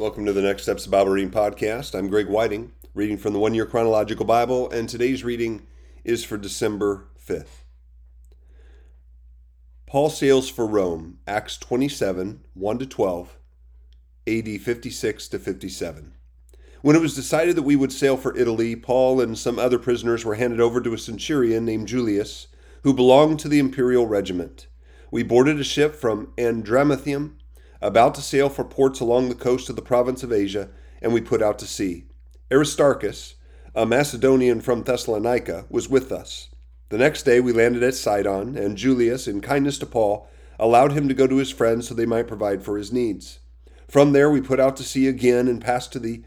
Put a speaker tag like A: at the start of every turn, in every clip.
A: Welcome to the Next Steps Bible Reading Podcast. I'm Greg Whiting, reading from the One Year Chronological Bible, and today's reading is for December 5th. Paul sails for Rome, Acts 27 1 to 12, AD 56 to 57. When it was decided that we would sail for Italy, Paul and some other prisoners were handed over to a centurion named Julius, who belonged to the imperial regiment. We boarded a ship from Adramyttium about to sail for ports along the coast of the province of Asia, and we put out to sea. Aristarchus, a Macedonian from Thessalonica, was with us. The next day we landed at Sidon, and Julius, in kindness to Paul, allowed him to go to his friends so they might provide for his needs. From there we put out to sea again and passed to the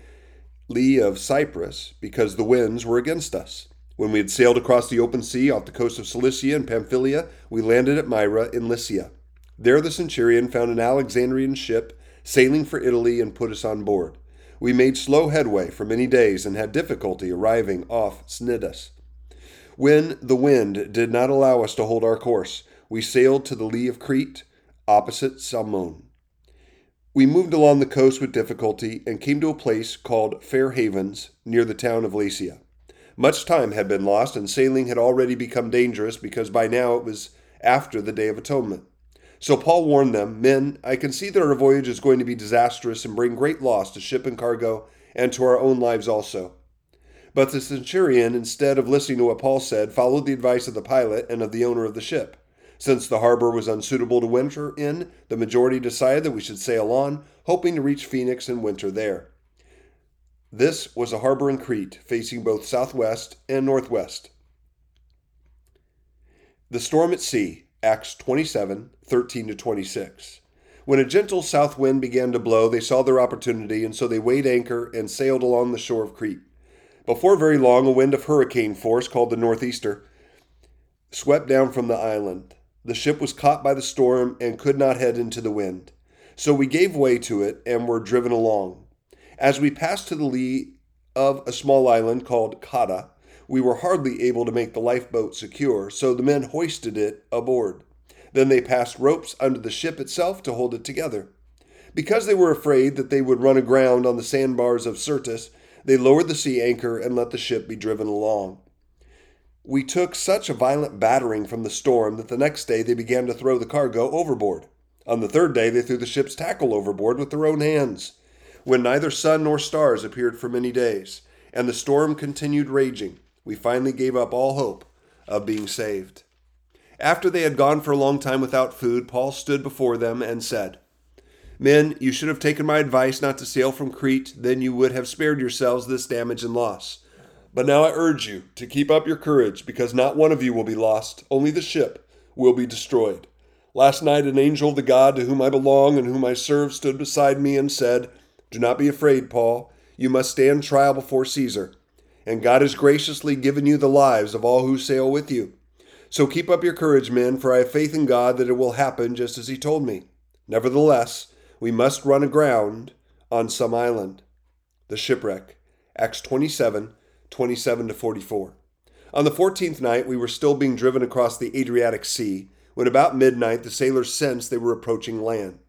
A: lee of Cyprus, because the winds were against us. When we had sailed across the open sea off the coast of Cilicia and Pamphylia, we landed at Myra in Lycia. There the centurion found an Alexandrian ship sailing for Italy and put us on board. We made slow headway for many days and had difficulty arriving off Cnidus. When the wind did not allow us to hold our course, we sailed to the lee of Crete, opposite Salmone. We moved along the coast with difficulty and came to a place called Fair Havens near the town of Lasea. Much time had been lost, and sailing had already become dangerous because by now it was after the Day of Atonement. So Paul warned them Men, I can see that our voyage is going to be disastrous and bring great loss to ship and cargo and to our own lives also. But the centurion, instead of listening to what Paul said, followed the advice of the pilot and of the owner of the ship. Since the harbor was unsuitable to winter in, the majority decided that we should sail on, hoping to reach Phoenix and winter there. This was a harbor in Crete, facing both southwest and northwest. The storm at sea, Acts 27 13 to 26. When a gentle south wind began to blow, they saw their opportunity, and so they weighed anchor and sailed along the shore of Crete. Before very long, a wind of hurricane force, called the Northeaster, swept down from the island. The ship was caught by the storm and could not head into the wind. So we gave way to it and were driven along. As we passed to the lee of a small island called Cauda, we were hardly able to make the lifeboat secure, so the men hoisted it aboard. Then they passed ropes under the ship itself to hold it together. Because they were afraid that they would run aground on the sandbars of Syrtis, they lowered the sea anchor and let the ship be driven along. We took such a violent battering from the storm that the next day they began to throw the cargo overboard. On the third day, they threw the ship's tackle overboard with their own hands. When neither sun nor stars appeared for many days, and the storm continued raging, we finally gave up all hope of being saved. After they had gone for a long time without food, Paul stood before them and said, Men, you should have taken my advice not to sail from Crete, then you would have spared yourselves this damage and loss. But now I urge you to keep up your courage, because not one of you will be lost, only the ship will be destroyed. Last night an angel of the God to whom I belong and whom I serve stood beside me and said, Do not be afraid, Paul. You must stand trial before Caesar and God has graciously given you the lives of all who sail with you. So keep up your courage, men, for I have faith in God that it will happen just as He told me. Nevertheless, we must run aground on some island. The shipwreck. Acts 27 27 to 44. On the fourteenth night, we were still being driven across the Adriatic Sea when about midnight the sailors sensed they were approaching land.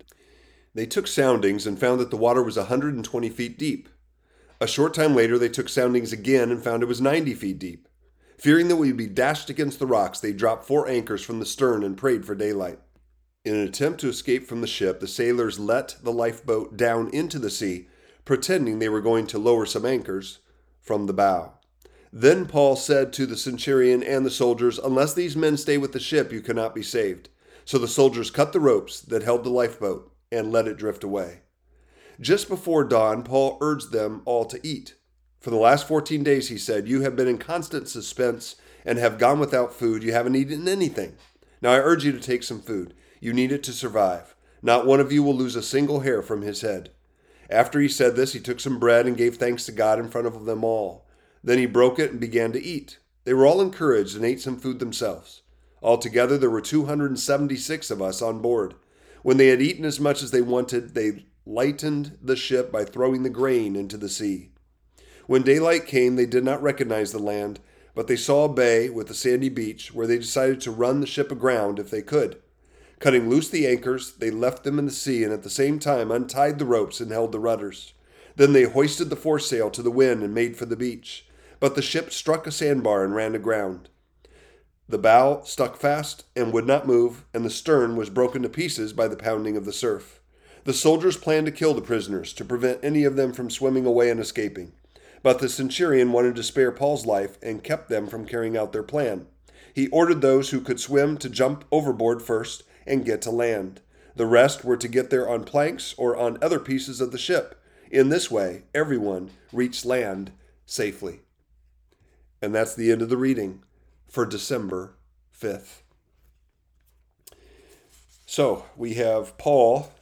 A: They took soundings and found that the water was a 120 feet deep. A short time later, they took soundings again and found it was 90 feet deep. Fearing that we'd be dashed against the rocks, they dropped four anchors from the stern and prayed for daylight. In an attempt to escape from the ship, the sailors let the lifeboat down into the sea, pretending they were going to lower some anchors from the bow. Then Paul said to the centurion and the soldiers, Unless these men stay with the ship, you cannot be saved. So the soldiers cut the ropes that held the lifeboat and let it drift away. Just before dawn, Paul urged them all to eat. For the last 14 days, he said, You have been in constant suspense and have gone without food. You haven't eaten anything. Now I urge you to take some food. You need it to survive. Not one of you will lose a single hair from his head. After he said this, he took some bread and gave thanks to God in front of them all. Then he broke it and began to eat. They were all encouraged and ate some food themselves. Altogether, there were 276 of us on board. When they had eaten as much as they wanted, they lightened the ship by throwing the grain into the sea. When daylight came, they did not recognize the land, but they saw a bay with a sandy beach where they decided to run the ship aground if they could. Cutting loose the anchors, they left them in the sea and at the same time untied the ropes and held the rudders. Then they hoisted the foresail to the wind and made for the beach. But the ship struck a sandbar and ran aground. The bow stuck fast and would not move, and the stern was broken to pieces by the pounding of the surf. The soldiers planned to kill the prisoners to prevent any of them from swimming away and escaping. But the centurion wanted to spare Paul's life and kept them from carrying out their plan. He ordered those who could swim to jump overboard first and get to land. The rest were to get there on planks or on other pieces of the ship. In this way, everyone reached land safely. And that's the end of the reading for December 5th. So we have Paul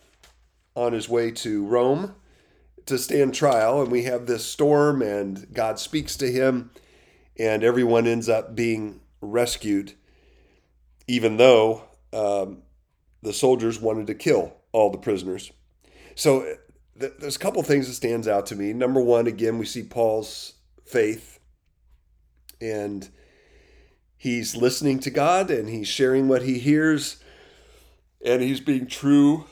A: on his way to Rome to stand trial, and we have this storm, and God speaks to him, and everyone ends up being rescued, even though um, the soldiers wanted to kill all the prisoners. So th- there's a couple things that stands out to me. Number one, again, we see Paul's faith, and he's listening to God and he's sharing what he hears and he's being true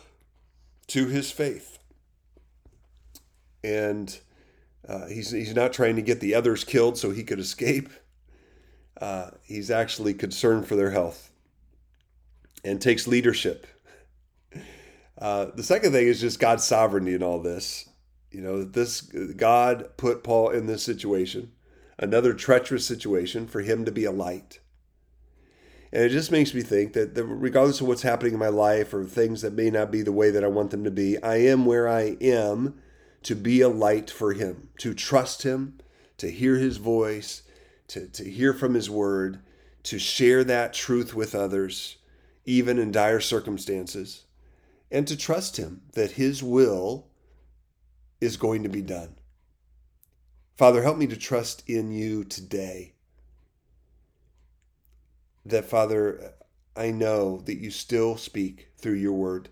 A: to his faith. And uh, he's, he's not trying to get the others killed so he could escape. Uh, he's actually concerned for their health and takes leadership. Uh, the second thing is just God's sovereignty in all this. You know, this God put Paul in this situation another treacherous situation for him to be a light. And it just makes me think that, regardless of what's happening in my life or things that may not be the way that I want them to be, I am where I am to be a light for him, to trust him, to hear his voice, to, to hear from his word, to share that truth with others, even in dire circumstances, and to trust him that his will is going to be done. Father, help me to trust in you today. That, Father, I know that you still speak through your word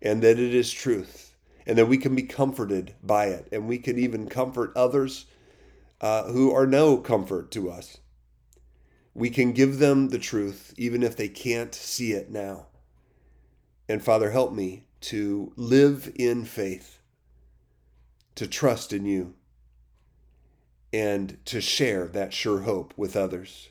A: and that it is truth and that we can be comforted by it and we can even comfort others uh, who are no comfort to us. We can give them the truth even if they can't see it now. And Father, help me to live in faith, to trust in you and to share that sure hope with others.